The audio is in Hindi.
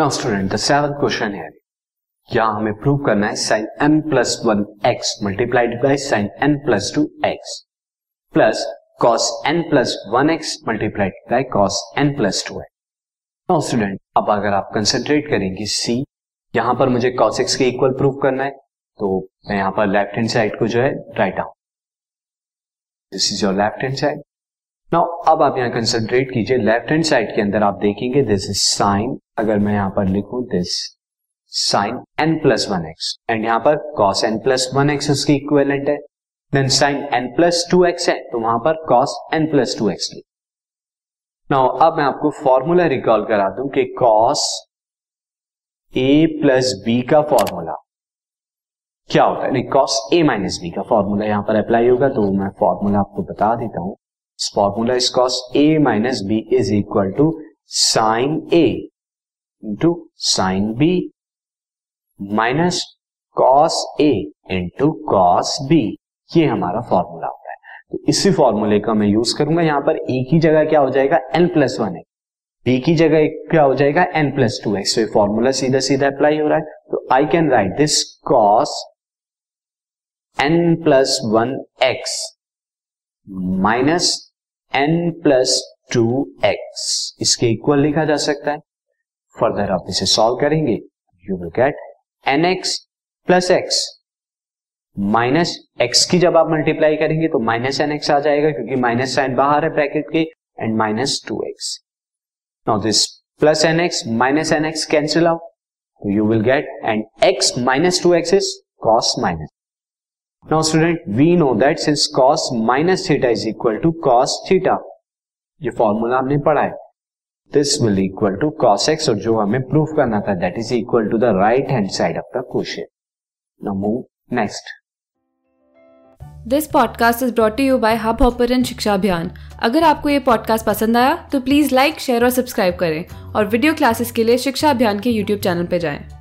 Now student the seven question है यहाँ हमें प्रूव करना है sine n plus one x multiplied by sine n plus two x plus cos n plus one x multiplied by cos n plus two x now student अब अगर आप कंसेंट्रेट करेंगे सी यहाँ पर मुझे कॉस एक्स के इक्वल प्रूव करना है तो मैं यहाँ पर लेफ़्ट हैंड साइड को जो है राइट आऊँ this is your left hand side now अब आप यहाँ कंसेंट्रेट कीजिए. लेफ़्ट हैंड साइड के अंदर आप देखेंगे दिस इज़ साइन अगर मैं यहाँ पर लिखूं this sine n plus one x and यहाँ पर cos n plus one x उसकी इक्वेलेंट है then sine n plus two x है तो वहाँ पर cos n plus two x लिख नाउ अब मैं आपको फॉर्मूला रिकॉल करा दूँ कि कॉस ए प्लस बी का फॉर्मूला क्या होता है? नहीं कॉस ए माइनस बी का फॉर्मूला यहाँ पर अप्लाई होगा तो मैं फॉर्मूला आपको बता देता हूँ। Formula is cos a minus b is equal to sine a into sine b minus cos a into cos b ये हमारा फॉर्मूला होता है। तो इसी फॉर्मूले का मैं यूज़ करूँगा। यहाँ पर ए की जगह क्या हो जाएगा? N plus one x b की जगह क्या हो जाएगा? एन प्लस टू एक्स तो फॉर्मूला सीधा सीधा अप्लाई हो रहा है। तो I can write this cos n plus one x minus n plus two x इसके इक्वल लिखा जा सकता है। फर्दर आप इसे सॉल्व करेंगे you will get n x plus x minus x की जब आप मल्टीप्लाई करेंगे तो माइनस एन एक्स आ जाएगा, क्योंकि माइनस साइन बाहर है ब्रैकेट के and minus two x now this plus n x minus n x cancel out तो you will get and x minus two x is cos minus now student we know that since cos minus theta is equal to cos theta ये फॉर्मूला हमने पढ़ा है। This will equal to cos x और जो हमें प्रूफ करना था that is equal to the right hand side of the question now move next this podcast is brought you by Hubhopper शिक्षा अभियान अगर आपको ये पॉडकास्ट पसंद आया तो प्लीज़ लाइक शेयर और सब्सक्राइब करें और वीडियो क्लासेस के लिए शिक्षा अभियान के यूट्यूब चैनल पर जाएँ।